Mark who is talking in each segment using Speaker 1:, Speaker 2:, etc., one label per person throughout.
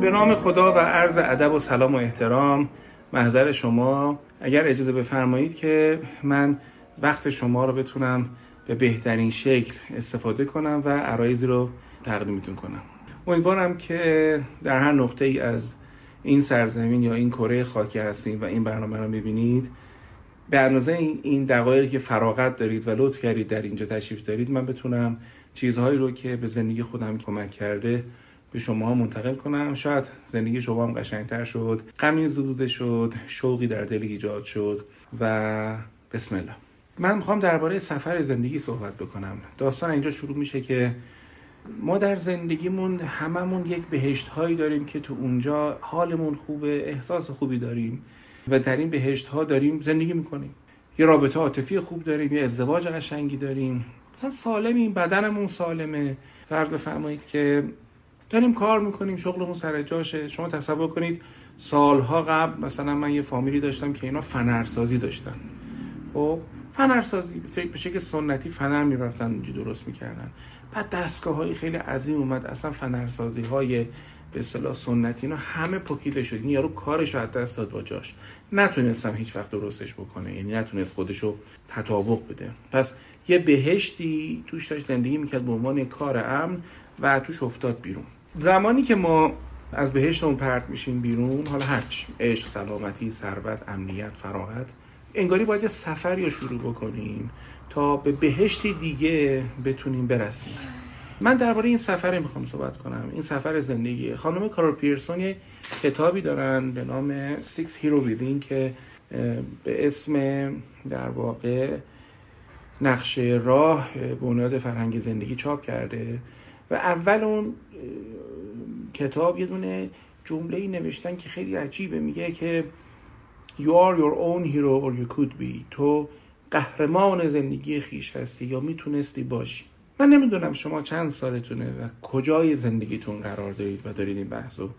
Speaker 1: به نام خدا و عرض ادب و سلام و احترام محضر شما. اگر اجازه بفرمایید که من وقت شما رو بتونم به بهترین شکل استفاده کنم و عرایزی رو تقدیمتون کنم. امیدوارم که در هر نقطه ای از این سرزمین یا این کره خاکی هستیم و این برنامه رو می‌بینید به اندازه این دقایقی که فراغت دارید و لطف کردید در اینجا تشریف دارید من بتونم چیزهایی رو که به زندگی خودم کمک کرده به شما منتقل کنم. شاید زندگی شما هم قشنگتر شد. غمی زدوده شد. شوقی در دل ایجاد شد. و بسم الله. من می‌خوام درباره سفر زندگی صحبت بکنم. داستان اینجا شروع میشه که ما در زندگیمون هممون یک بهشت هایی داریم که تو اونجا حالمون خوبه احساس خوبی داریم و در این بهشت ها داریم زندگی می‌کنیم. یه رابطه عاطفی خوب داریم یه ازدواج قشنگی داریم. مثلا سالمیم بدنمون سالمه. فرض بفرمایید که داریم کار می‌کنیم شغلمون سر جاشه. شما تصور کنید سالها قبل مثلا من یه فامیلی داشتم که اینا فنرسازی داشتن. خب فنرسازی به شکل سنتی فنر می‌رفتن اونجا درست می‌کردن. بعد دستگاه های خیلی عظیم اومد اصلا فنرسازی های به اصطلاح سنتی اینا همه پکیده شد. این یارو کارش رو از داد با جاش. نتونستم هیچ وقت درستش بکنه یعنی نتونست خودشو تطابق بده. پس یه بهشتی توش داشت زندگی می‌کرد به عنوان کار امن و توش افتاد بیرون. زمانی که ما از بهشتمون پرت میشیم بیرون حالا هرچ عشق سلامتی ثروت امنیت فراغت انگاری باید سفری رو شروع بکنیم تا به بهشتی دیگه بتونیم برسیم. من درباره این سفر می‌خوام صحبت کنم. این سفر زندگی خانم کارول پیرسون کتابی دارن به نام Six Hero Within که به اسم در واقع نقشه راه بنیاد فرهنگ زندگی چاپ کرده و اول اون کتاب یه دونه جمله ای نوشتن که خیلی عجیبه. میگه که You are your own hero or you could be. تو قهرمان زندگی خیش هستی یا می‌تونستی باشی. من نمی‌دونم شما چند سالتونه و کجای زندگیتون قرار دارید و دارید این بحث رو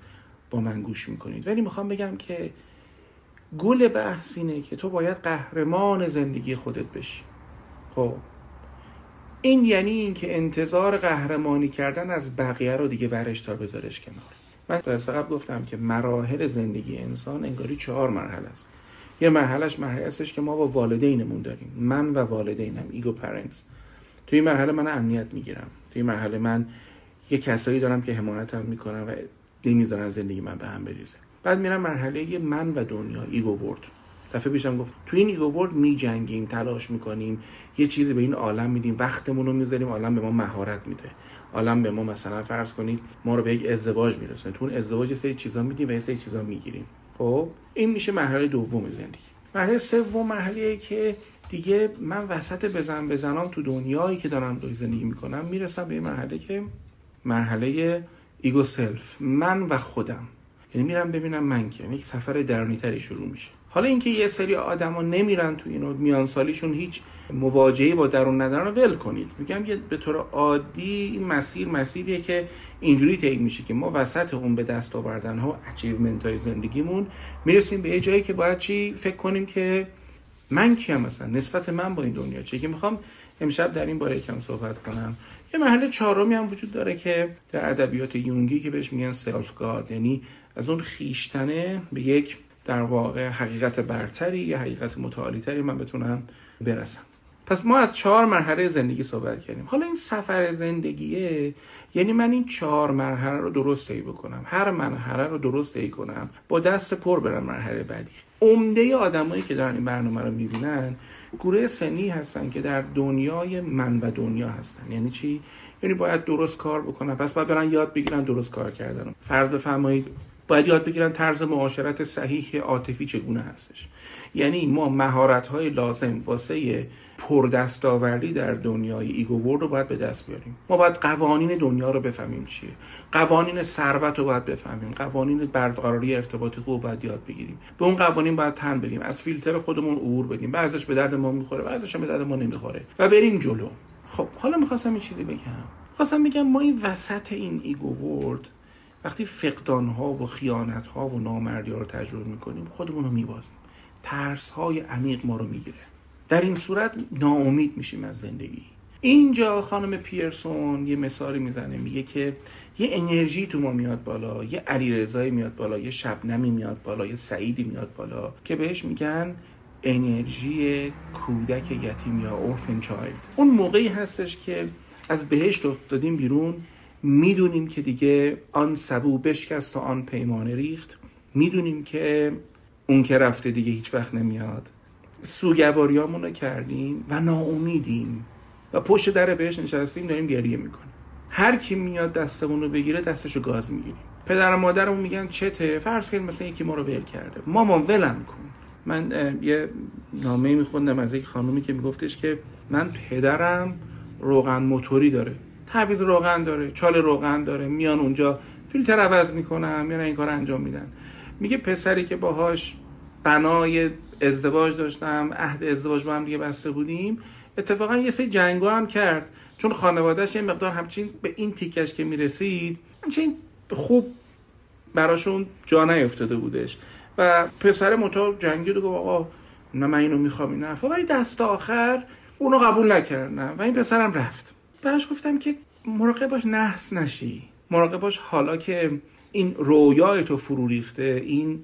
Speaker 1: با من گوش می‌کنید. ولی می‌خوام بگم که گل بحث اینه که تو باید قهرمان زندگی خودت بشی. خب این یعنی اینکه انتظار قهرمانی کردن از بقیه رو دیگه ورش دار بذارش کنار. من در قبل گفتم که مراحل زندگی انسان انگاری چهار مرحله است. یه مرحلهش مرحله استش که ما با والدینمون داریم. من و والدینم ego parents توی این مرحله من امنیت می‌گیرم. توی این مرحله من یه کسایی دارم که حمایتم می‌کنن و نمی‌ذارن زندگی من به هم بریزه. بعد میرم مرحله من و دنیا ego world دفعه پیشم گفت تو این ego world می جنگیم تلاش می‌کنیم یه چیزی به این عالم میدیم وقتمون رو می‌ذاریم عالم به ما مهارت میده. عالم به ما مثلا فرض کنید ما رو به یک ازدواج میرسونه. تو اون ازدواج یه سری چیزا میدیم و یه سری چیزا می‌گیریم. خب این میشه مرحله دوم زندگی. مرحله سوم مرحله که دیگه من وسط بزن بزنام تو دنیایی که دارم روی زندگی می‌کنم می‌رسم به مرحله که مرحله ego self من و خودم. یعنی میرم ببینم من که یک سفر درونی تری شروع میشه. حالا اینکه یه سری آدما نمیرن تو اینو میان سالیشون هیچ مواجهه با درون ندارن رو ول کنید. میگم یه به طور عادی این مسیر مسیریه که اینجوری طی میشه که ما وسط اون به دست آوردن ها achievement های زندگیمون می‌رسیم به یه جایی که باید چی فکر کنیم که من کیم مثلا نسبت من با این دنیا چیه؟ که می‌خوام امشب در این باره یکم صحبت کنم. یه محل چهارمی هم وجود داره که در ادبیات یونگی که بهش میگن سلف گاد یعنی از اون خیشتنه به یک در واقع حقیقت برتری یا حقیقت متعالیتری من بتونم برسم. پس ما از چهار مرحله زندگی صحبت کردیم. حالا این سفر زندگیه یعنی من این چهار مرحله رو درست طی بکنم. هر مرحله رو درست طی کنم. با دست پر برم مرحله بعدی. عمده آدمایی که دارن این برنامه رو می‌بینن گروه سنی هستن که در دنیای من و دنیا هستن. یعنی چی؟ یعنی باید درست کار بکنن. پس باید برن یاد بگیرن درست کار کردن. فرض بفرمایید باید یاد بگیرن طرز معاشرت صحیح عاطفی چگونه هستش. یعنی ما مهارت های لازم واسه پردستاوردی در دنیای ایگو رو باید به دست بیاریم. ما باید قوانین دنیا رو بفهمیم چیه. قوانین ثروت رو باید بفهمیم. قوانین برقراری ارتباط خوب باید یاد بگیریم. به اون قوانین باید تن بدیم. از فیلتر خودمون عبور بدیم. بعضیش به درد ما می‌خوره بعضیش به درد ما نمی‌خوره. و بریم جلو. خب حالا می‌خواستم این چیزی بگم. خواستم بگم ما این وسط این ایگو وقتی فقدان ها و خیانت ها و نامردی ها رو تجربه می‌کنیم خودمون رو میبازیم. ترس های عمیق ما رو می‌گیره. در این صورت ناامید میشیم از زندگی. اینجا خانم پیرسون یه مثالی می‌زنه میگه که یه انرژی تو ما میاد بالا یه علی میاد بالا یه شبنمی میاد بالا یه سعیدی میاد بالا که بهش میگن انرژی کودک یتیم یا اورفن چایلد اون موقعی هستش که از بهشت افتادیم بیرون. می‌دونیم که دیگه آن سبو بشکست و آن پیمانه ریخت. می‌دونیم که اون که رفته دیگه هیچ وقت نمیاد. سوگواریامون رو کردیم و ناامیدیم. و پشت در بهش نشستیم داریم گریه می‌کنیم. هر کی میاد دستمون رو بگیره دستشو گاز می‌گیریم. پدر و مادرمون میگن چته؟ فرض کنید مثلا یکی ما رو ول کرده. مامان ولم کن. من یه نامه میخوندم از یک خانومی که میگفتش که من پدرم روغن موتوری داره. تعویض روغن داره چال روغن داره میان اونجا فیلتر عوض می‌کنن میان این کار انجام میدن. میگه پسری که باهاش بنای ازدواج داشتم عهد ازدواج با هم دیگه بسته بودیم اتفاقا یه سری جنگو هم کرد. چون خانوادهش یه مقدار همچین به این تیکش که می‌رسید همچین خوب براشون جا نیفتاده بودش. و پسر متا جنگید و گفت آقا نه من اینو می‌خوام این ولی دست آخر اونو قبول نکردم و این پسرم رفت. براش گفتم که مراقب باش نحس نشی. مراقب باش حالا که این رویای تو فرو ریخته این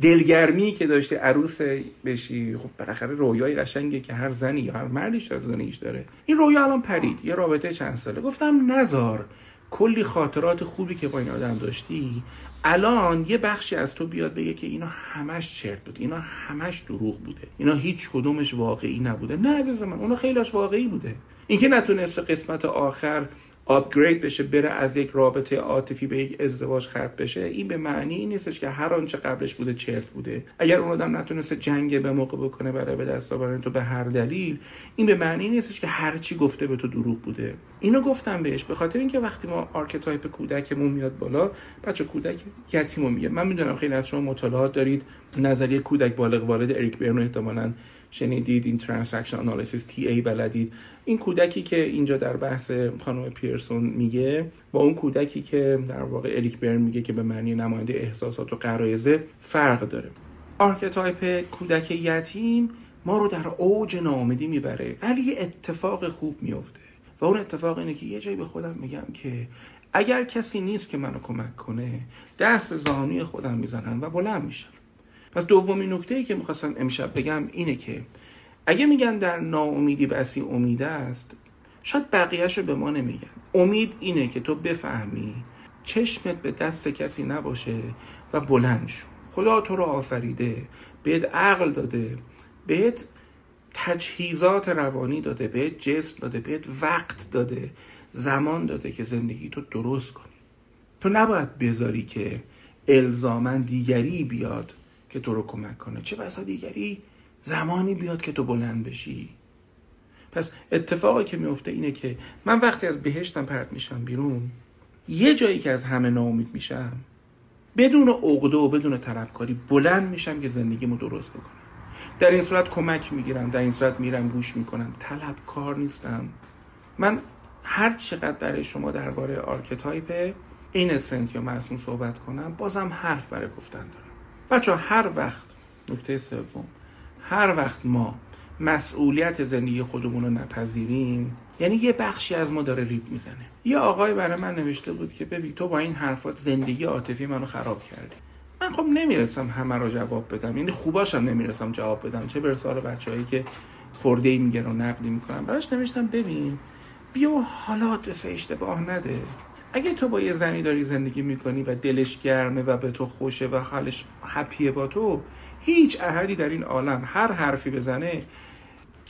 Speaker 1: دلگرمی که داشته عروس بشی خب بالاخره رویای قشنگه که هر زنی یا هر مردی شاید زنیش داره. این رویا الان پرید یه رابطه چند ساله. گفتم نزار کلی خاطرات خوبی که با این آدم داشتی الان یه بخشی از تو بیاد بگه که اینا همش چرت بود اینا همش دروغ بوده اینا هیچ کدومش واقعی نبوده. نه عزیز من اونا خیلیش واقعی بوده. اینکه نتونست قسمت آخر آپگرید بشه بره از یک رابطه عاطفی به یک ازدواج ختم بشه این به معنی این نیستش که هر آنچه قبلش بوده چرت بوده. اگر اون آدم نتونسته جنگ به موقع بکنه برای به دست آوردن تو به هر دلیل این به معنی نیستش که هر چی گفته به تو دروغ بوده. اینو گفتم بهش به خاطر اینکه وقتی ما archetype کودکمون میاد بالا بچه کودک یتیمو میگه من می‌دونم خیلی از شما مطالعات دارید نظریه کودک بالغ والد اریک برنو احتمالاً شنیدید این transaction analysis TA بلدید. این کودکی که اینجا در بحث خانم پیرسون میگه با اون کودکی که در واقع اریک برن میگه که به معنی نماینده احساسات و غرایزه فرق داره. archetype کودک یتیم ما رو در اوج ناامیدی می‌بره. ولی یه اتفاق خوب میفته. و اون اتفاق اینه که یه جایی به خودم میگم که اگر کسی نیست که منو کمک کنه دست به زانوی خودم می‌زنم و بلند میشم پس دومین نکته ای که می‌خواستم امشب بگم اینه که اگه میگن در ناامیدی بسی امید است شاید بقیهش رو به ما نمیگن. امید اینه که تو بفهمی چشمت به دست کسی نباشه و بلند شو. خدا تو رو آفریده بهت عقل داده بهت تجهیزات روانی داده بهت جسم داده بهت وقت داده زمان داده که زندگی تو درست کنی. تو نباید بذاری که الزامن دیگری بیاد که تو رو کمک کنه. چه بسا دیگری زمانی بیاد که تو بلند بشی. پس اتفاقی که میفته اینه که من وقتی از بهشتم پرت میشم بیرون یه جایی که از همه ناامید میشم بدون عقده و بدون طلبکاری بلند میشم که زندگیمو درست بکنم. در این صورت کمک می‌گیرم در این صورت میرم گوش می‌کنم. طلبکار نیستم. من هر چقدر برای شما درباره archetype innocent یا معصوم صحبت کنم بازم حرف برای گفتن دارم. بچه هر وقت نکته سوم هر وقت ما مسئولیت زندگی خودمون رو نپذیریم یعنی یه بخشی از ما داره ریب می‌زنه. یه آقای برای من نوشته بود که ببین تو با این حرفات زندگی عاطفی منو خراب کردی. من خب نمی‌رسم همه رو جواب بدم یعنی خوباشم نمی‌رسم جواب بدم. چه برسه حالا بچه‌هایی که خورده میگن و نقدی می‌کنن. براش نوشتم ببین بیا حالا آدرس اشتباه نده. اگه تو با یه زنی داری زندگی می‌کنی و دلش گرمه و به تو خوشه و حالش هپیه با تو هیچ احدی در این عالم هر حرفی بزنه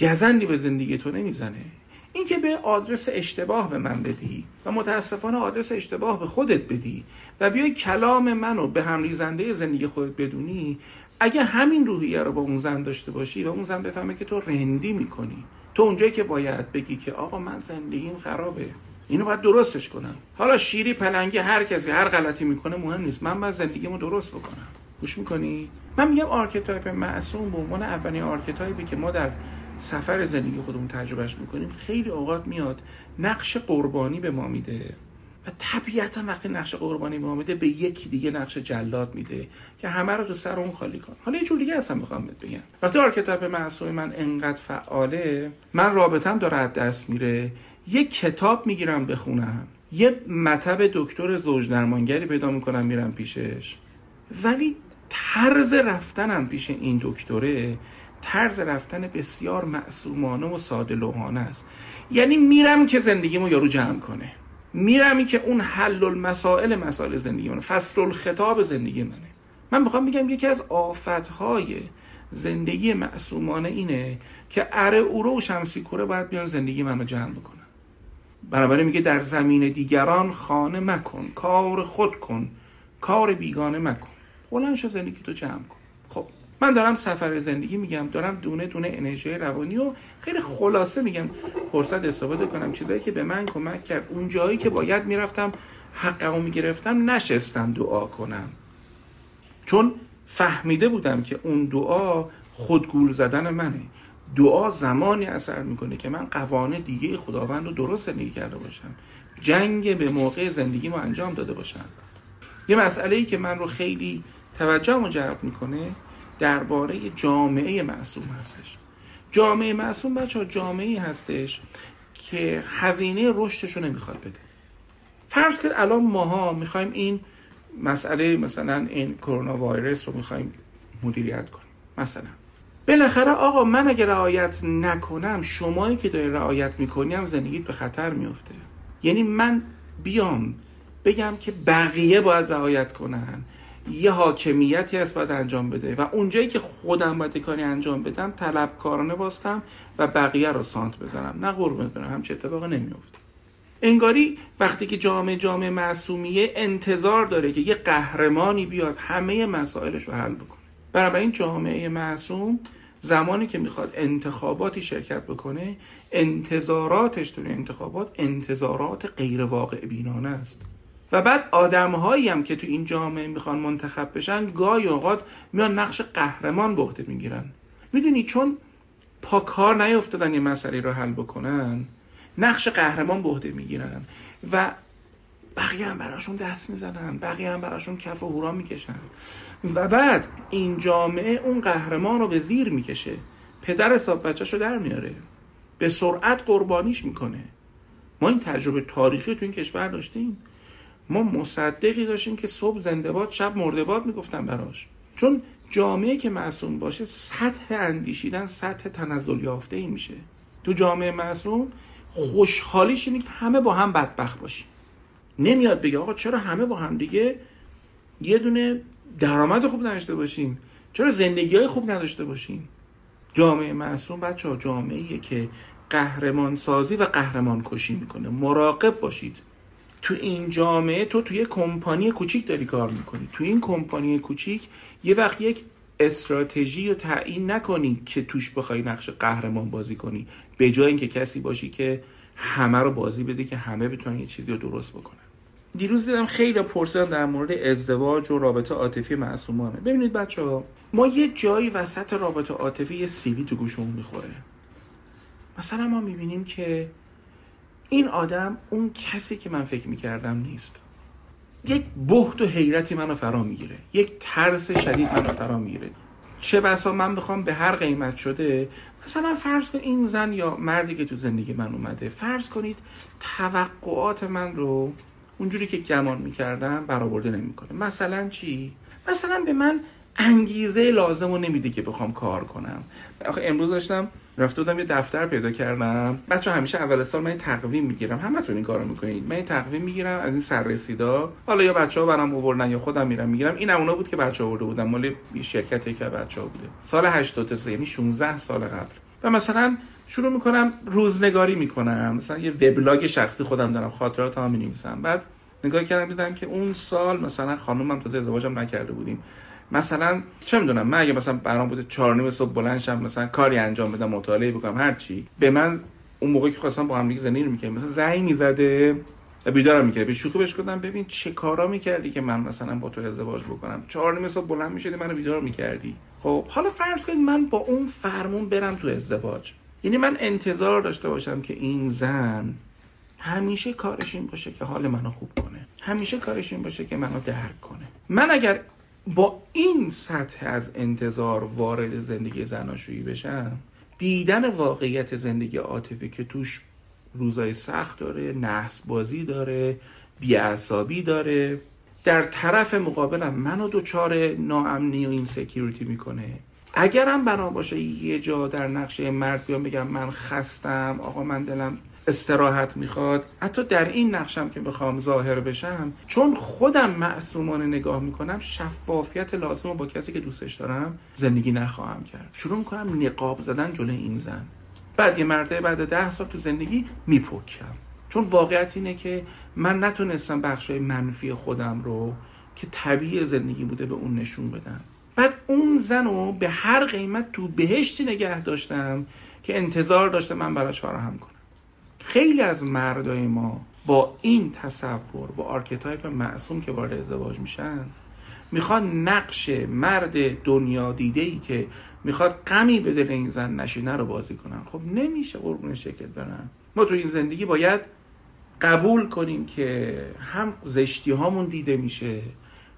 Speaker 1: گزندی به زندگی تو نمی‌زنه. اینکه به آدرس اشتباه به من بدی و متاسفانه آدرس اشتباه به خودت بدی و بیای کلام منو به هم ریزنده زندگی خودت بدونی اگه همین روحیه رو با اون زن داشته باشی و اون زن بفهمه که تو رندی می‌کنی. تو اونجایی که باید بگی که آقا من زندگیم خرابه. اینو باید درستش کنم. حالا شیری پلنگی هر کسی هر غلطی می‌کنه مهم نیست. من باید زندگیمو درست بکنم. گوش می‌کنی؟ من میگم archetype معصوم به عنوان اولین archetype ی که ما در سفر زندگی خودمون تجربهش می‌کنیم خیلی اوقات میاد نقش قربانی به ما میده. و طبیعتا وقتی نقش قربانی به به یکی دیگه نقش جلاد میده که همه رو تو سر اون خالی کن حالا یه جور دیگه اصلا می‌خوام بگم. وقتی archetype معصوم من انقدر فعاله من رابطم داره از دست میره. یه کتاب می‌گیرم بخونم. یه مطب دکتر زوج درمانگری پیدا می‌کنم میرم پیشش. ولی طرز رفتنم پیش این دکتره طرز رفتن بسیار معصومانه و ساده لوحانه است. یعنی میرم که زندگیمو یارو جمع کنه. میرم که اون حل المسائل مسائل زندگی منه فصل الخطاب زندگی منه. من می‌خوام بگم یکی از آفتهای زندگی معصومانه اینه که اره اوره و شمسی کوره باید بیان زندگی منو جمع بکنن. بنابراین میگه در زمین دیگران خانه مکن کار خود کن کار بیگانه مکن. بلند شو زندگی تو جمع کن. خب من دارم سفر زندگی میگم دارم دونه دونه انرژی روانی و خیلی خلاصه میگم. فرصت استفاده کنم. چیزایی که به من کمک کرد اون جایی که باید می‌رفتم حقمو می‌گرفتم نشستم دعا کنم. چون فهمیده بودم که اون دعا خودگول زدن منه. دعا زمانی اثر می‌کنه که من قوانه دیگه خداوند رو درست زندگی کرده باشم. جنگ به موقع زندگی رو انجام داده باشم. یه مسئله ای که من رو خیلی توجه جلب می‌کنه درباره جامعه معصوم هستش. جامعه معصوم بچه جامعه هستش که هزینه رشدش رو نمی‌خواد بده. فرض کرد الان ماها می‌خوایم این مسئله مثلا این کرونا وایرس رو می‌خوایم مدیریت کنیم. مثلا. بالاخره آقا من اگه رعایت نکنم شمایی که داری رعایت می‌کنی هم زندگیت به خطر میفته یعنی من بیام بگم که بقیه باید رعایت کنن. یه حاکمیتی هست باید انجام بده و اونجایی که خودم باید کاری انجام بدم طلبکارانه باستم و بقیه رو سانت بزنم. نه قربونت برم همچه اتفاق نمیفته انگاری وقتی که جامعه جامعه معصومیه انتظار داره که یه قهرمانی بیاد همه مسائلش رو حل بکنه. این جامعه معصوم زمانی که می‌خواد انتخاباتی شرکت بکنه انتظاراتش تو انتخابات انتظارات غیر واقع بینانه است. و بعد آدمهایی هم که تو این جامعه می‌خوان منتخب بشن گاهی اوقات میان نقش قهرمان به عهده می‌گیرن. می‌دونی چون پا کار نیافتادن یه مسئله رو حل بکنن نقش قهرمان به عهده می‌گیرن و بقیه هم براشون دست می‌زنن بقیه هم براشون کف و هورا می‌کشن. و بعد این جامعه اون قهرمان رو به زیر می‌کشه. پدر حساب بچهش رو در میاره. به سرعت قربانیش می‌کنه. ما این تجربه تاریخی تو این کشور داشتیم. ما مصدقی داشتیم که صبح زنده باد شب مرده باد می‌گفتن براش. چون جامعه که معصوم باشه سطح اندیشیدن سطح تنزل یافته ای میشه. تو جامعه معصوم خوشحالیش اینه که همه با هم بدبخت باشیم. نمیاد بگه آقا چرا همه با هم دیگه؟ یه دونه درآمد خوب نداشته باشیم چرا زندگی های خوب نداشته باشیم جامعه معصوم بچه ها جامعه که قهرمان سازی و قهرمان کشی می‌کنه. مراقب باشید. تو این جامعه تو توی کمپانی کوچیک داری کار می‌کنی. تو این کمپانی کوچیک یه وقت یک استراتژی رو تعیین نکنی که توش بخوای نقش قهرمان بازی کنی. به جای اینکه کسی باشی که همه رو بازی بده که همه بتونن یه چیزی رو درست بکنن. دیروز دیدم خیلی پرسیدن در مورد ازدواج و رابطه عاطفی معصومانه. ببینید بچه ها ما یه جایی وسط رابطه عاطفی یه سیلی تو گوشمون می‌خوره. مثلا ما می‌بینیم که این آدم اون کسی که من فکر می‌کردم نیست. یک بحت و حیرتی منو فرا می‌گیره. یک ترس شدید منو فرا می‌گیره. چه بسا من بخوام به هر قیمت شده مثلا فرض کن این زن یا مردی که تو زندگی من اومده فرض کنید توقعات من رو اونجوری که گمان می‌کردم برآورده نمی‌کنه. مثلا چی؟ مثلا به من انگیزه لازم رو نمیده که بخوام کار کنم. آخه امروز داشتم رفته بودم یه دفتر پیدا کردم. بچه همیشه اول سال من تقویم می‌گیرم. همتون این کارو می‌کنید. من تقویم می‌گیرم از این سررسیدا حالا یا بچه ها برام آوردن یا خودم میرم می‌گیرم. این اونا بود که بچه آورده بودم مال شرکتی که بچه ها بوده. سال 83 یعنی 16 سال قبل. و مثلا شروع می‌کنم روزنگاری می‌کنم. مثلا یه وبلاگ شخصی خودم دارم خاطرات ها می‌نویسم. بعد نگاه کردم دیدم که اون سال مثلا خانومم تازه ازدواجم نکرده بودیم. مثلا چه می‌دونم من اگه مثلا برام بوده چهار نیم صبح بلند شم مثلا کاری انجام بدم مطالعه بکنم هر چی به من اون موقعی که خواستم با هم دیگه زندگی می‌کردیم مثلا زنگ می‌زده و بیدارم می‌کرد به شوخی بهش گفتم ببین چه کارا می‌کردی که من مثلا با تو ازدواج بکنم؟ چهار نیم صبح بلند می‌شدی منو بیدار می‌کردی. خب حالا فرض کنید من با اون فرمون برم تو ازدواج. یعنی من انتظار داشته باشم که این زن همیشه کارش این باشه که حال منو خوب کنه. همیشه کارش این باشه که منو درک کنه. من اگر با این سطح از انتظار وارد زندگی زناشویی بشم دیدن واقعیت زندگی عاطفی که توش روزای سخت داره نحس بازی داره بیعصابی داره در طرف مقابلم منو دوچار ناامنی و این سکیوریتی می‌کنه. اگرم بنا باشه یه جا در نقشه مرد بیام بگم من خستم آقا من دلم استراحت می‌خواد حتی در این نقشم که بخوام ظاهر بشم چون خودم معصومانه نگاه می‌کنم شفافیت لازم با کسی که دوستش دارم زندگی نخواهم کرد. شروع می‌کنم نقاب زدن جلوی این زن. بعد یه مرتبه بعد ده سال تو زندگی میپکم چون واقعیت اینه که من نتونستم بخشای منفی خودم رو که طبیعی زندگی بوده به اون نشون بدم. بعد اون زن رو به هر قیمت تو بهشتی نگه داشتم که انتظار داشته من براش فراهم کنم. خیلی از مردای ما با این تصور با archetype معصوم که وارد ازدواج میشن می‌خوان نقش مرد دنیا دیده ای که می‌خواد غمی به دل این زن نشینه رو بازی کنن. خب نمیشه قربون شکل برن ما تو این زندگی باید قبول کنیم که هم زشتی هامون دیده میشه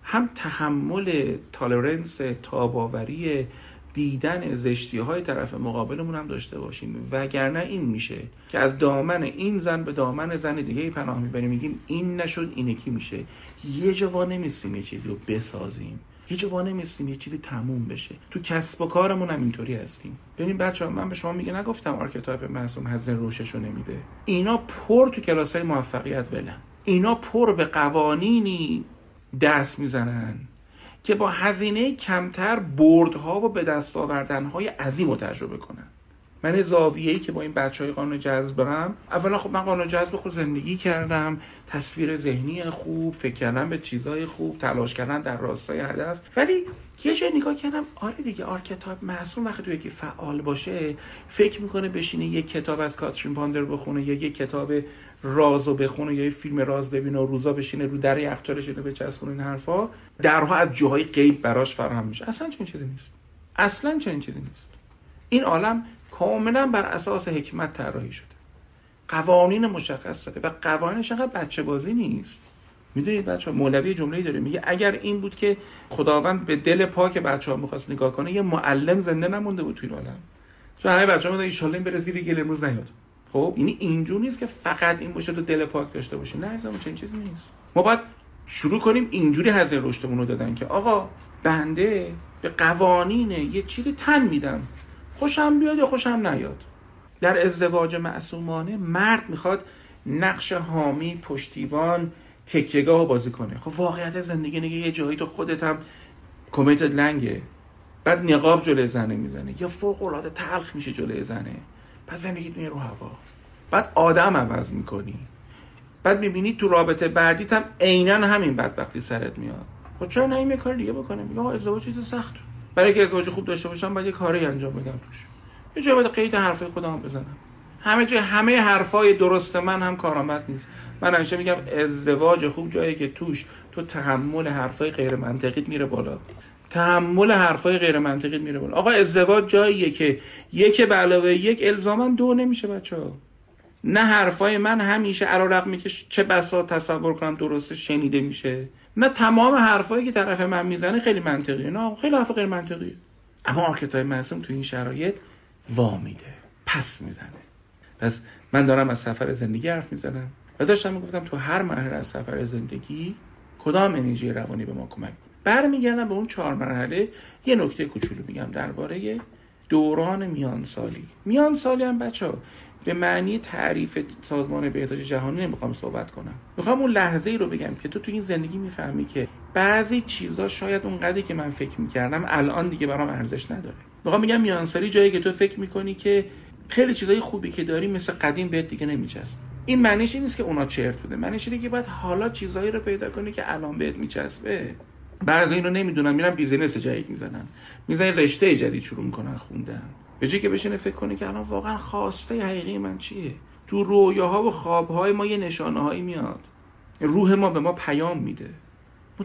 Speaker 1: هم تحمل tolerance تاب‌آوری دیدن زشتی های طرف مقابلمون هم داشته باشیم. وگرنه این میشه که از دامن این زن به دامن زن دیگه پناه می‌بریم. میگیم این نشد این یکی میشه. یه جا نمیستیم یه چیزی رو بسازیم. یه جا نمیستیم یه چیزی تموم بشه. تو کسب و کارمون هم اینطوری هستیم. ببین بچه من به شما مگه نگفتم archetype معصوم هزینه روشش رو نمیده. اینا پر تو کلاس های موفقیت ولن. اینا پر به قوانینی دست می‌زنن که با هزینه کمتر بردها و به دست آوردنهای عظیم رو تجربه کنن. من زاویه‌ای که با این بچه های قانون جذب برم اولا خب من قانون جذب خود زندگی کردم تصویر ذهنی خوب فکر کردن به چیزای خوب تلاش کردن در راستای هدف. ولی یه جای نگاه کردم آره دیگه archetype معصوم وقتی تو یکی فعال باشه فکر می‌کنه بشینه یک کتاب از کاترین پاندر بخونه یا یک کتاب رازو بخونه یا یه فیلم راز ببینه و روزا بشینه رو در یخچالش اینو بچسبونه این حرفا درها از جاهای غیب براش فراهم میشه. اصلا چنین چیزی نیست. اصلا چنین چیزی نیست. این عالم کاملا بر اساس حکمت طراحی شده. قوانین مشخص داره و قوانینش انقدر بچه بازی نیست می‌دونید بچه مولوی جمله داره. میگه اگر این بود که خداوند به دل پاک بچه ها می‌خواست نگاه کنه یه معلم زنده نمونده بود توی عالم. چون همه بچه ها می‌دونن این بره زیر گل امروز نیاد. خب؟ یعنی اینجور نیست که فقط این باشه تو دل پاک داشته باشه نه عزیزم چنین چیزی نیست. ما باید شروع کنیم اینجوری هزینه رشدمون رو دادن که آقا بنده به قوانین یه چیزی تن میدم خوشم بیاد یا خوشم نیاد. در ازدواج معصومانه مرد می‌خواد نقش حامی پشتیبان تکیهگاه بازی کنه. خب واقعیت زندگی نگه یه جایی تو خودت هم کمیتد لنگه. بعد نقاب جلوی زنه می‌زنه. یا فوق العاده تلخ میشه جلوی زنه. پس زندگیت میره رو هوا. بعد آدم عوض می‌کنی. بعد می‌بینی تو رابطه بعدیت هم عینا همین بدبختی سرت میاد. خب چرا نه؟ این کار دیگه بکنه. میگه ازدواج چیز سخت برای که ازدواج خوب داشته باشم باید یه کاری انجام بدم توش. یه جای باید قید حرفای خودم بزنم. همه جای همه حرفای درست من هم کارآمد نیست. من همیشه میگم ازدواج خوب جایی که توش تو تحمل حرفای غیر منطقی میره بالا. تحمل حرفای غیر منطقی میره بالا. آقا ازدواج جاییه که یک به علاوه یک الزاما دو نمیشه بچه ها نه حرفای من همیشه علا که چه بسا تصور کنم درست شنیده میشه. نه تمام حرفایی که طرف من می‌زنه خیلی منطقیه. نه خیلی حرف غیر منطقیه. اما آرکتای معصوم تو این شرایط وا میده پس می‌زنه. پس من دارم از سفر زندگی حرف می‌زنم. و داشتم می‌گفتم تو هر مرحله از سفر زندگی کدام انرژی روانی به ما کمک کنه برمیگردم به اون چهار مرحله. یه نکته کوچولو میگم درباره دوران میان سالی میان سالی هم بچه ها به معنی تعریف سازمان بهداشت جهانی نمی‌خوام صحبت کنم. می‌خوام اون لحظه ای رو بگم که تو تو این زندگی می‌فهمی که بعضی چیزا شاید اون قدری که من فکر می‌کردم الان دیگه برام ارزش نداره. می‌خوام بگم میانسالی جایی که تو فکر می‌کنی که خیلی چیزای خوبی که داری مثل قدیم بهت دیگه نمیچسب این معنیش این نیست که اونا چرت بوده. معنیش اینه که باید حالا چیزایی رو پیدا کنی که الان بهت میچسبه. بعضی اینو نمی‌دونن میرن بیزینس جدید می‌زنن می‌زنن رشته جدید شروع می‌کنن خوندن. به که بشینه فکر کنه که الان واقعا خواسته حقیقی من چیه؟ تو رویاها و خوابهای ما یه نشانه هایی میاد. روح ما به ما پیام میده.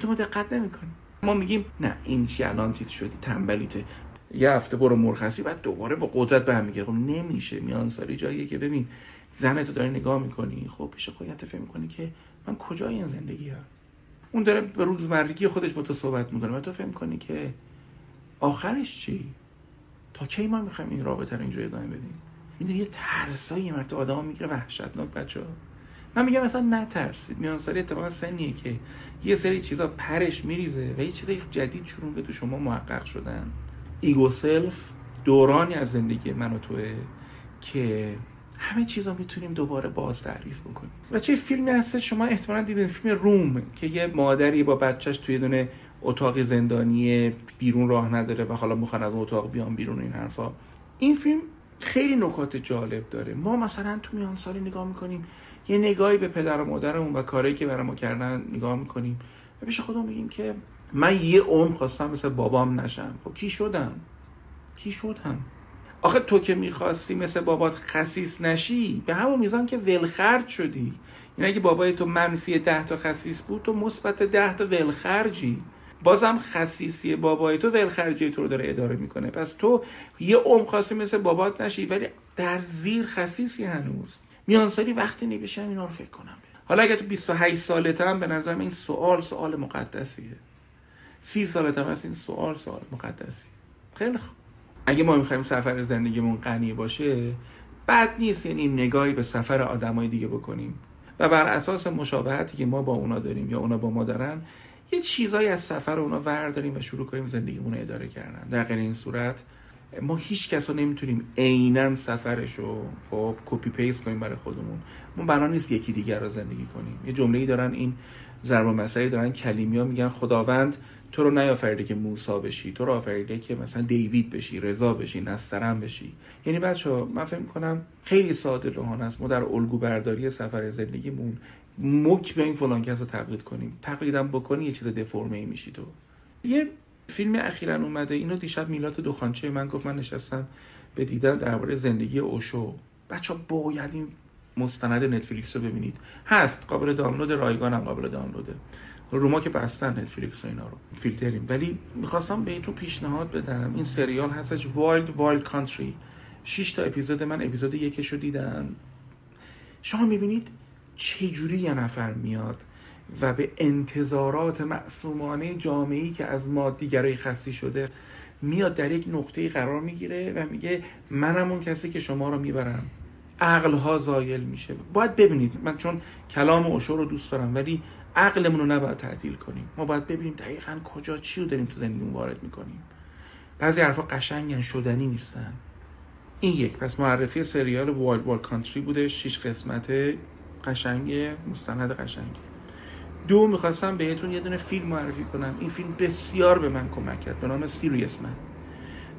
Speaker 1: ما دقت نمی‌کنیم. ما میگیم نه این چی الان چیز شدی تنبلیته. یه هفته برو مرخصی. بعد دوباره با قدرت به هم می‌گیره خب نمیشه. میانسالی جاییه که ببین زن تو داری نگاه می‌کنی خب پیش خودت فکر می‌کنی که من کجای این زندگی هم اون داره به روزمرگی خودش با تو صحبت می‌کنه و تو فکر می‌کنی که آخرش چی؟ تا کی ما می‌خوایم این رابطه رو اینجوری ادامه بدیم؟ می‌دونی یه ترسایی مرد آدم می‌گیره وحشتناک بچه ها. من میگم مثلا نترسید. میان سالی اتفاقا سنیه که یه سری چیزا پرش میریزه و یه چیزای جدید شروع به تو شما محقق شدن. ego self دورانی از زندگی من و توه که همه چیزا می‌تونیم دوباره باز تعریف بکنیم. و چه فیلمی هست شما احتمالا دیدین فیلم Room که یه مادری با بچهش توی دونه اتاق زندانی بیرون راه نداره و حالا می‌خوان از اتاق بیان بیرون این حرفا. این فیلم خیلی نکات جالب داره. ما مثلا تو میان سالی نگاه می‌کنیم یه نگاهی به پدر و مادرمون و کاری که برای ما کردن نگاه می‌کنیم و پیش خودمون میگیم که من یه عمر خواستم مثل بابام نشم. خب کی شدم؟ کی شدم؟ آخه تو که می‌خواستی مثل بابات خسیس نشی به همون میزان که ولخرج شدی. یعنی اگه بابای تو منفی ده تا خسیس بود تو مثبت ده تا ولخرجی. بازم خصیصی بابای تو ولخرجی تو رو داره اداره می‌کنه. پس تو یه عمر خواستی مثل بابات نشی ولی در زیر خصیصی هنوز. میانسالی وقتی نمیشم اینا رو فکر کنم حالا اگه تو 28 سالت هم به نظرم این سوال سوال مقدسیه. سی سالت هم از این سوال سوال مقدسی خیلی خوب. اگه ما می‌خوایم سفر زندگیمون غنی باشه بد نیست یعنی نگاهی به سفر آدمای دیگه بکنیم. و بر اساس مشابهتی که ما با اونا داریم یا اونا با ما دارن یه چیزایی از سفر اونا ورداریم و شروع کنیم زندگیمون رو اداره کردن. در غیر این صورت ما هیچ کس رو نمی‌تونیم عینا سفرش رو خب copy paste کنیم برای خودمون. ما بنا نیست یکی دیگر رو زندگی کنیم. یه جمله ای دارن این ضرب‌المثله دارن کلیمیا میگن خداوند تو رو نیافریده که موسا بشی تو رو آفریده که مثلا دیوید بشی رضا بشی نسترن بشی. یعنی بچه من فکر کنم خیلی ساده‌لوحانه است. ما در الگو برداری سفر زندگیمون مک به این فلان کس رو تقلید کنیم. تقلیدم بکنی یه چیز دفرمه ای میشی تو. یه فیلم اخیرا اومده اینو دیشب میلاد دخانچی به من گفت من نشستم به دیدن درباره زندگی اوشو. بچه‌ها باید این مستند Netflix رو ببینید. هست قابل دانلود رایگان هم قابل دانلوده. رو ما که بستن Netflix و اینا رو فیلتریم. ولی می‌خواستم بهتون پیشنهاد بدم. این سریال هستش Wild Wild Country 6 تا اپیزود من اپیزود یکش رو دیدم. شما می‌بینید چجوری یه نفر میاد و به انتظارات معصومانه جامعه‌ای که از مادی‌گرایی خسته شده میاد در یک نقطه قرار می‌گیره و میگه منم اون کسی که شما رو می‌برم. عقل ها زایل میشه. باید ببینید من چون کلام اوشو رو دوست دارم ولی عقلمون رو نباید تعطیل کنیم. ما باید ببینیم دقیقا کجا چی رو داریم تو زندگیمون وارد می‌کنیم. بعضی حرفا قشنگن شدنی نیستن. این یک. پس معرفی سریال Wild Wild Country بوده. شیش قسمته قشنگه مستند قشنگه دو می‌خواستم بهتون یه دونه فیلم معرفی کنم. این فیلم بسیار به من کمک کرد. به نام Serious Man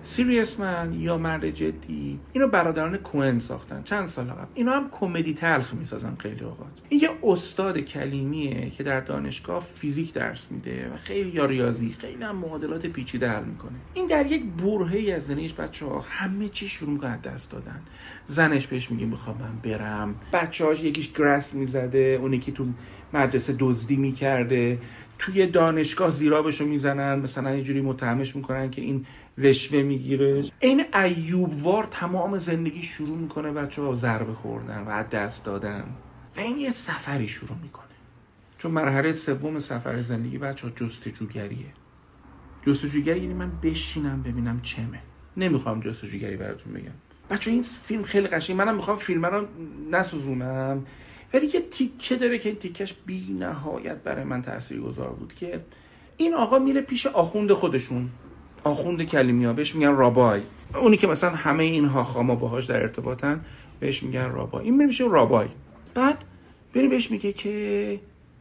Speaker 1: سیریس من یا مرد جدی؟ اینو برادران کوهن ساختن. چند سال قبل. اینا هم کمدی تلخ می‌سازن خیلی اوقات. این یه استاد کلیمیه که در دانشگاه فیزیک درس میده و خیلی یا ریاضی خیلی هم معادلات پیچیده حل می‌کنه. این در یک برهه از زندگیش بچه ها همه چی شروع می‌کنه دست دادن. زنش بهش میگه می‌خوام من برم. بچه هاش یکیش گرس می‌زده اونی که تو مدرسه دزدی می‌کرده. توی دانشگاه زیرابشو می‌زنن مثلا یه جوری متهمش می‌کنن که این رشوه می‌گیره. این ایوبوار تمام زندگی شروع می‌کنه بچه ها ضربه خوردن و دست دادن و این یه سفری شروع می‌کنه. چون مرحله سوم سفر زندگی بچه ها جستجوگریه. جستجوگری یعنی من بشینم ببینم چمه. نمی‌خوام جستجوگری براتون بگم. بچه این فیلم خیلی قشنگ منم می‌خوام فیلم رو نسوزونم. ولی یه تیکه داره که این تیکش بی نهایت برای من تأثیر گذار بود که این آقا میره پیش آخوند خودشون. آخوند کلیمی بهش میگن رابای. اونی که مثلا همه این هاخاما باهاش در ارتباطن بهش میگن رابای. این میشه رابای. بعد بری بهش میگه که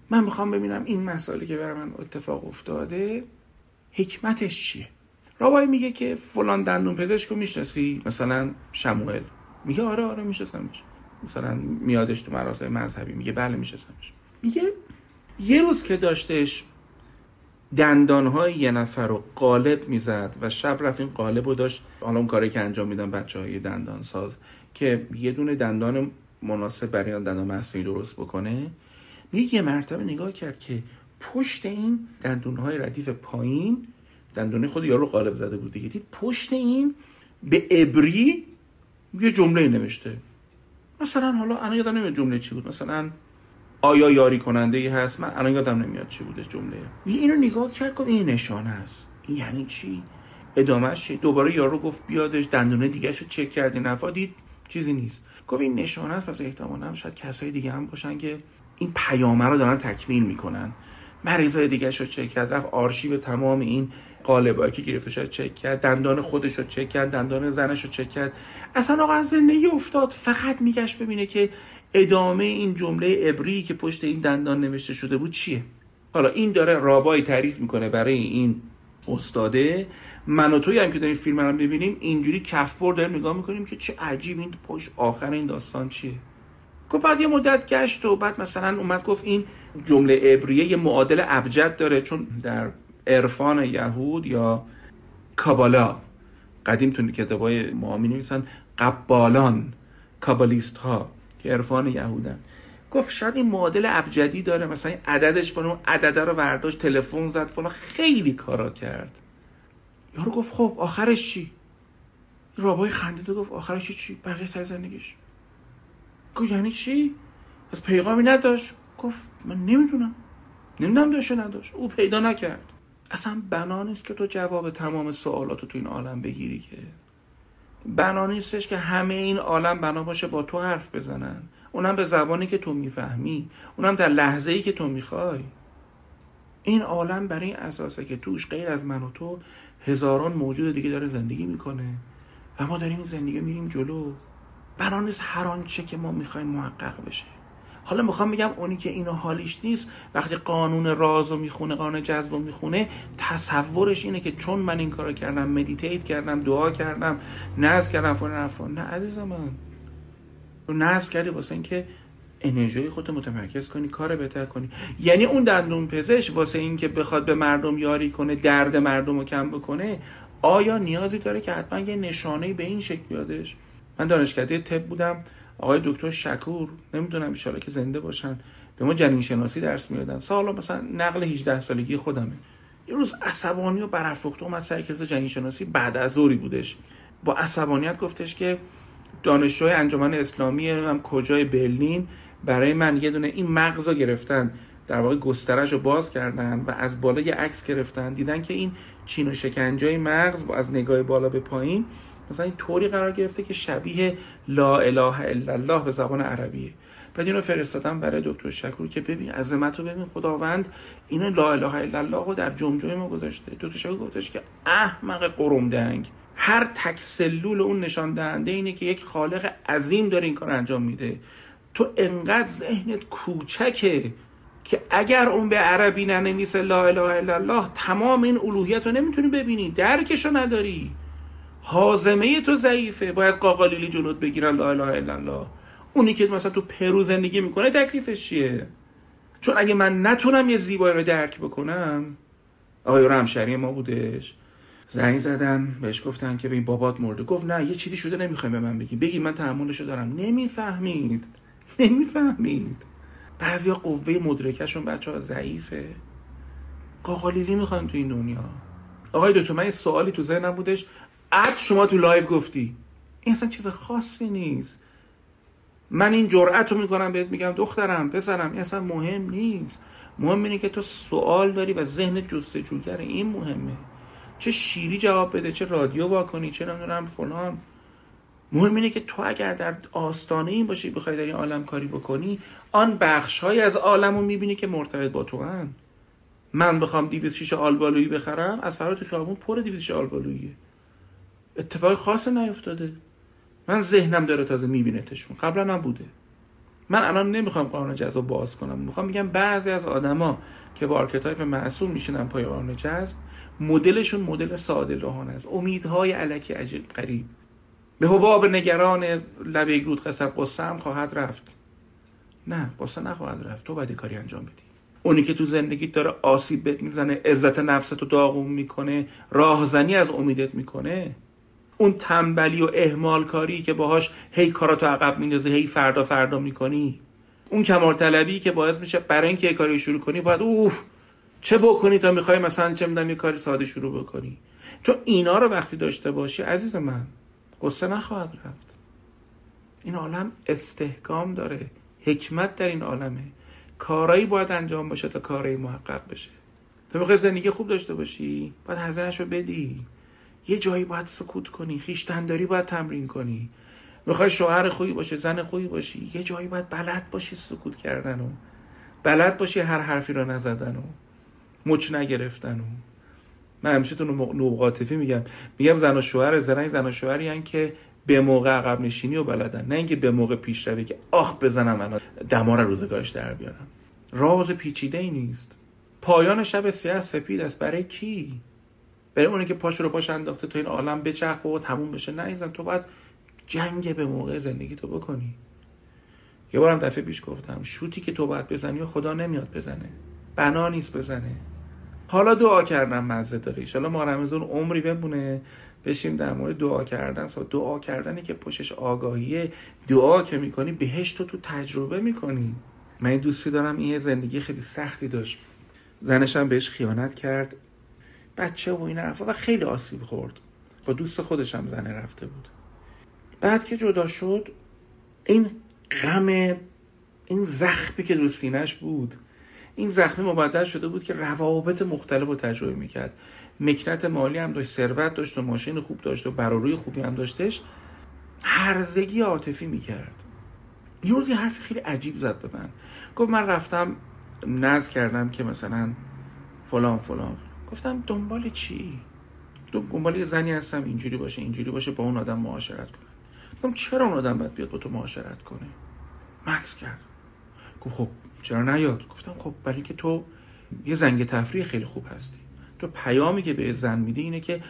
Speaker 1: من می‌خوام ببینم این مسائلی که برای من اتفاق افتاده حکمتش چیه؟ رابای میگه که فلان دندون پزشک رو می‌شناسی مثلا شموئل. میگه آره آره میشناسمش. مثلا میادش تو مراسم مذهبی میگه بله میشناسمش. میگه یه روز که داشتش دندانهای یه نفر رو قالب می‌زد و شب رفت این قالب رو داشت. حالا اون کاری که انجام میدن بچه های دندان ساز که یه دونه دندان مناسب برای دندان مصنوعی درست بکنه. میگه یه مرتبه نگاه کرد که پشت این دندونهای ردیف پایین دندونه خود یارو قالب زده بود دیگه. دید پشت این به ابری یه جمله نوشته. مثلا حالا الان یادم نمیاد جمله چی بود. مثلا آیا یاری کننده ای هست؟ من الان یادم نمیاد چی بودش جمله. اینو نگاه کرد گفت این نشانه است این یعنی چی؟ ادامهش دوباره یارو گفت بیادش دندونه دیگه رو چک کردی نفا دید چیزی نیست. گفت این نشانه است پس احتمالا هم شاید کسای دیگه هم باشن که این پیامه رو دارن تکمیل می‌کنن. مریضای دیگه رو چک کرد رفت آرشیو تمام این قالبایی که گرفته شد چک کرد دندان خودش رو چک کرد دندان زنش رو چک کرد. اصلا آقا از زندگی افتاد فقط میگشت ببینه که ادامه این جمله ابری که پشت این دندان نوشته شده بود چیه؟ حالا این داره رابایی تعریف می‌کنه برای این استاده. من و توی هم که داریم فیلم رو ببینیم اینجوری کف بر داریم نگاه می‌کنیم که چه عجیب این پشت آخر این داستان چیه. گفت بعد یه مدت گشت و بعد مثلا اومد گفت این جمله عبریه یه معادل ابجد داره چون در عرفان یهود یا کابالا قدیم تو کتابای ما می نویسن قبالان کابالیست ها که عرفان یهودن. گفت شاید این معادل ابجدی داره مثلا عددش فلان عدده رو برداشت تلفن زد فلان خیلی کارا کرد. یارو گفت خب آخرش چی؟ رابای خنده گفت آخرش چی؟ بقیه سر زندگیش. گفت یعنی چی؟ از پیغامی نداشت. گفت من نمی‌دونم. نمی‌دونم داشته نداشت. او پیدا نکرد. اصلا بنا نیست که تو جواب تمام سوالاتو تو این عالم بگیری که. بنا نیستش که همه این عالم بنا باشه با تو حرف بزنن. اونم به زبانی که تو می‌فهمی. اونم در لحظه ای که تو می‌خوای. این عالم برای این اساسه که توش غیر از من و تو هزاران موجود دیگه داره زندگی می‌کنه. و ما داریم زندگی میریم جلو. بنا نیست هر آنچه که ما می‌خوایم محقق بشه. حالا می‌خوام میگم اونی که اینو حالیش نیست وقتی قانون راز رو می‌خونه قانون جذب رو می‌خونه تصورش اینه که چون من این کارو کردم مدیتیت کردم دعا کردم نز کردم فلان افران نه عزیز من. رو نز کردی واسه اینکه انرژی خودت متمرکز کنی کار بهتر کنی. یعنی اون دندون پزشک واسه اینکه بخواد به مردم یاری کنه درد مردم رو کم بکنه آیا نیازی داره که حتما یه نشانه به این شکل بیادش؟ من دانشکده تب بودم. آقای دکتر شکور نمی‌دونم ان که زنده باشن. به ما جنین شناسی درس می‌دادن. سالا مثلا نقل 18 سالگی خودمه. یه روز عصبانی و برافروخته اومد سر کلاس جنین شناسی بعد از ظهری بودش. با عصبانیت گفتش که دانشجوی انجمن اسلامی هم کجای برلین؟ برای من یه دونه این مغز رو گرفتن. در واقع گسترش رو باز کردن و از بالا یه عکس گرفتن. دیدن که این چین و شکنجای مغز از نگاه بالا به پایین مثلا این طوری قرار گرفته که شبیه لا اله الا الله به زبان عربیه. بعد اینو فرستادم برای دکتر شکور که ببین عظمت رو ببین خداوند اینو لا اله الا الله رو در جمجمه ما گذاشته. دکتر شکور گفتش که احمق قرمدنگ هر تک سلول اون نشان دهنده اینه که یک خالق عظیم داره این کار انجام میده. تو انقدر ذهنت کوچکه که اگر اون به عربی ننویسه لا اله الا الله تمام این الوهیت رو نمی‌تونی ببینی. درکشو نداری. حازمه تو ضعیفه. باید قاقالیلی جلوت بگیرن لا اله الا الله. اونی که مثلا تو پرو زندگی می‌کنه تکلیفش چیه؟ چون اگه من نتونم یه زیبایی رو درک بکنم آقای رمشری ما بودش. زنگ زدن بهش گفتن که به این بابات مرده. گفت نه یه چیزی شده نمی‌خوایم به من بگی بگی من تحملشو دارم. نمی‌فهمید. نمی‌فهمید. بعضیا قوه مدرکشون بچه ها ضعیفه. قاقالیلی می‌خوایم تو این دنیا. آقای دکتر من یه سوالی تو ذهنم بودش. اد شما تو live گفتی. این اصلا چیز خاصی نیست. من این جرأت رو می‌کنم بهت میگم دخترم پسرم این اصلا مهم نیست. مهم اینه که تو سوال داری و ذهن جستجوگر این مهمه. چه شیری جواب بده چه رادیو واکنی چه نمی‌دونم فلان. مهم اینه که تو اگر در آستانه این باشی بخوای در این عالم کاری بکنی آن بخش های از عالم رو می‌بینی که مرتبط با تو هن. من بخوام دیویز شیشه آلبالویی بخرم از فرات خیابون پر دیویز شیشه آلبالوییه. اتفاق خاص نیفتاده. من ذهنم داره تازه میبینتشون قبلا هم بوده من الان نمی‌خوام قانون جذب باز کنم. می‌خوام بگم بعضی از آدما که با archetype معصوم میشینن پای قانون جذب مدلشون مدل ساده راهانه است. امیدهای علکی عجیب قریب به حباب نگران لبه گرود قصب قصه هم خواهد رفت. نه قصه نخواهد رفت. تو باید کاری انجام بدی. اونی که تو زندگیت داره آسیب بهت می‌زنه عزت نفستو داغون می‌کنه راهزنی از امیدت می‌کنه اون تنبلی و اهمال کاری که باهاش هی کاراتو عقب میندازه هی فردا فردا می‌کنی. اون کمال طلبی که باعث میشه برای اینکه یه کاری شروع کنی باید اوه چه بکنی تا می‌خوای مثلا چه می‌دونم یه کاری ساده شروع بکنی. تو اینا رو وقتی داشته باشی عزیز من قصه نخواهد رفت. این عالم استحکام داره حکمت در این عالمه. کارایی باید انجام باشه تا کارایی محقق بشه. تو می‌خوای زندگی خوب داشته باشی باید هزینهش رو بدی. یه جایی باید سکوت کنی خیشتنداری باید تمرین کنی. می‌خوای شوهر خوبی باشه زن خوبی باشی یه جایی باید بلد باشی سکوت کردن و بلد باشی هر حرفی رو نزدن و مچ نگرفتن و من همیشه تو نوقاطفی میگم. میگم زن و شوهر زرنگ زن و شوهری که به موقع عقب نشینی و بلدن. نه اینکه به موقع پیشروی که آخ بزنم الان. دمار روزگارش در بیارم. راز پیچیده ای نیست. پایان شب سیاه سپید است. برای کی؟ برای اونی که پاش رو پاش انداخته تو این عالم بچرخه و تموم بشه. نه ایزن تو باید جنگ به موقع زندگی تو بکنی. یه بارم دفعه پیش گفتم شوتی که تو باید بزنی و خدا نمیاد بزنه. بنا نیست بزنه. حالا دعا کردن مزه داره. ایشالا ما رمزون عمری بمونه. بشیم در مورد دعا کردن. دعا کردنی که پشش آگاهیه. دعا که می‌کنی بهش تو تو تجربه می‌کنی. من این دوستی دارم این زندگی خیلی سختی داشت. زنشم بهش خیانت کرد. بچه و این حرفا و خیلی آسیب خورد. با دوست خودشم زنه رفته بود. بعد که جدا شد این غم این زخمی که رو سینش بود این زخمی مبدل شده بود که روابط مختلف رو تجربه می‌کرد. مکنت مالی هم داشت ثروت داشت و ماشین خوب داشت و براروی خوبی هم داشتش هرزگی عاطفی می‌کرد. یه روز یه حرف خیلی عجیب زد به من. گفت من رفتم نز کردم که مثلا فلان فلان. گفتم دنبال چی؟ دنبال یه زنی هستم اینجوری باشه اینجوری باشه با اون آدم معاشرت کنم. گفتم چرا اون آدم باید بیاد با تو معاشرت کنه؟ مکس کرد. گفت خب چرا نیاد؟ گفتم خب برای که تو یه زنگ تفریح خیلی خوب هستی. تو پیامی که به زن میدی اینه که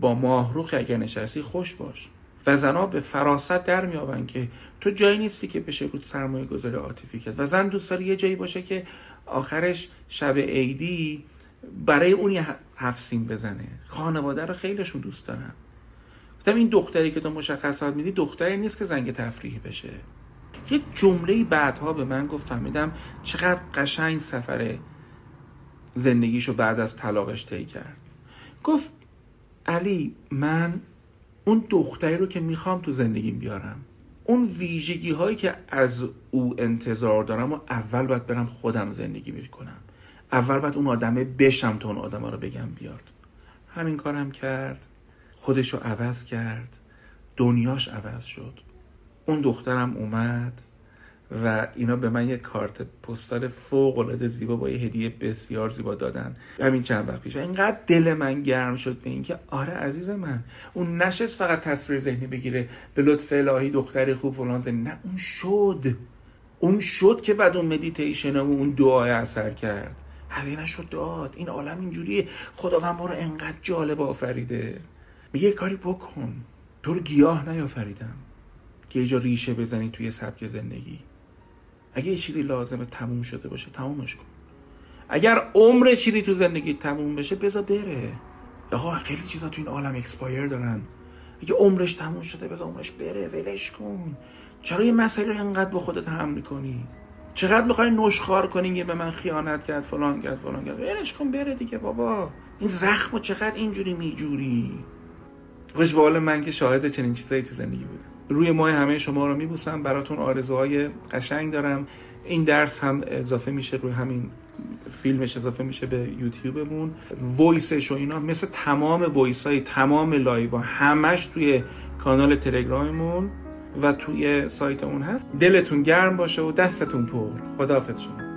Speaker 1: با ماهروخ اگر نشستی خوش باش. و زنها به فراست در میابن که تو جایی نیستی که بشه بود سرمایه گذاری عاطفی کرد. و زن دوست داره یه جایی باشه که آخرش شب عیدی برای اون یه هفسین بزنه. خانواده رو خیلیشون دوست دارن. گفتم این دختری که تو مشخصات میدی دختری نیست که زنگ تفریحی بشه. یه جمله بعدها به من گفت فهمیدم چقدر قشنگ سفر زندگیشو بعد از طلاقش طی کرد. گفت علی من اون دختری رو که می‌خوام تو زندگیم بیارم. اون ویژگی هایی که از او انتظار دارم و اول باید برم خودم زندگی می‌کنم. اول باید اون آدمه بشم تا اون آدم رو بگم بیاد. همین کارم کرد. خودش رو عوض کرد. دنیاش عوض شد. اون دخترم اومد و اینا به من یه کارت پستال فوق العاده زیبا با یه هدیه بسیار زیبا دادن. همین چند وقت پیش. اینقدر دل من گرم شد به اینکه آره عزیز من اون نشست فقط تصویر ذهنی بگیره. به لطف الهی دختری خوب فلان زنی. نه اون شد. اون شد که بعد اون مدیتیشن و اون دعای اثر کرد. هزینه‌شو داد. این عالم اینجوریه. خداوند ما رو انقدر جالب آفریده. میگه کاری بکن. تو رو گیاه نیافریدم. که یه ریشه بزنی توی سبک زندگی. اگه یه چیزی لازمه تموم شده باشه تمومش کن. اگر عمر چیزی تو زندگی تموم بشه بذار بره. آقا خیلی چیزا تو این عالم expire دارن. اگه عمرش تموم شده بذار عمرش بره. ولش کن. چرا یه مسئله رو انقدر به خودت هم می‌کنی؟ چقدر می‌خوای نشخوار کنی یه به من خیانت کرد فلان کرد فلان کرد؟ ولش کن بره دیگه بابا. این زخم چقدر اینجوری میجوری؟ خوش به من که شاهد چنین چیزایی تو زندگی بودم روی ماه همه شما رو میبوسم براتون آرزوهای قشنگ دارم. این درس هم اضافه میشه روی همین فیلمش اضافه میشه به یوتیوبمون. voice ش و اینا مثل تمام voice های تمام live همش توی کانال تلگراممون. و توی سایتمون هست. دلتون گرم باشه و دستتون پر. خداحافظ شما.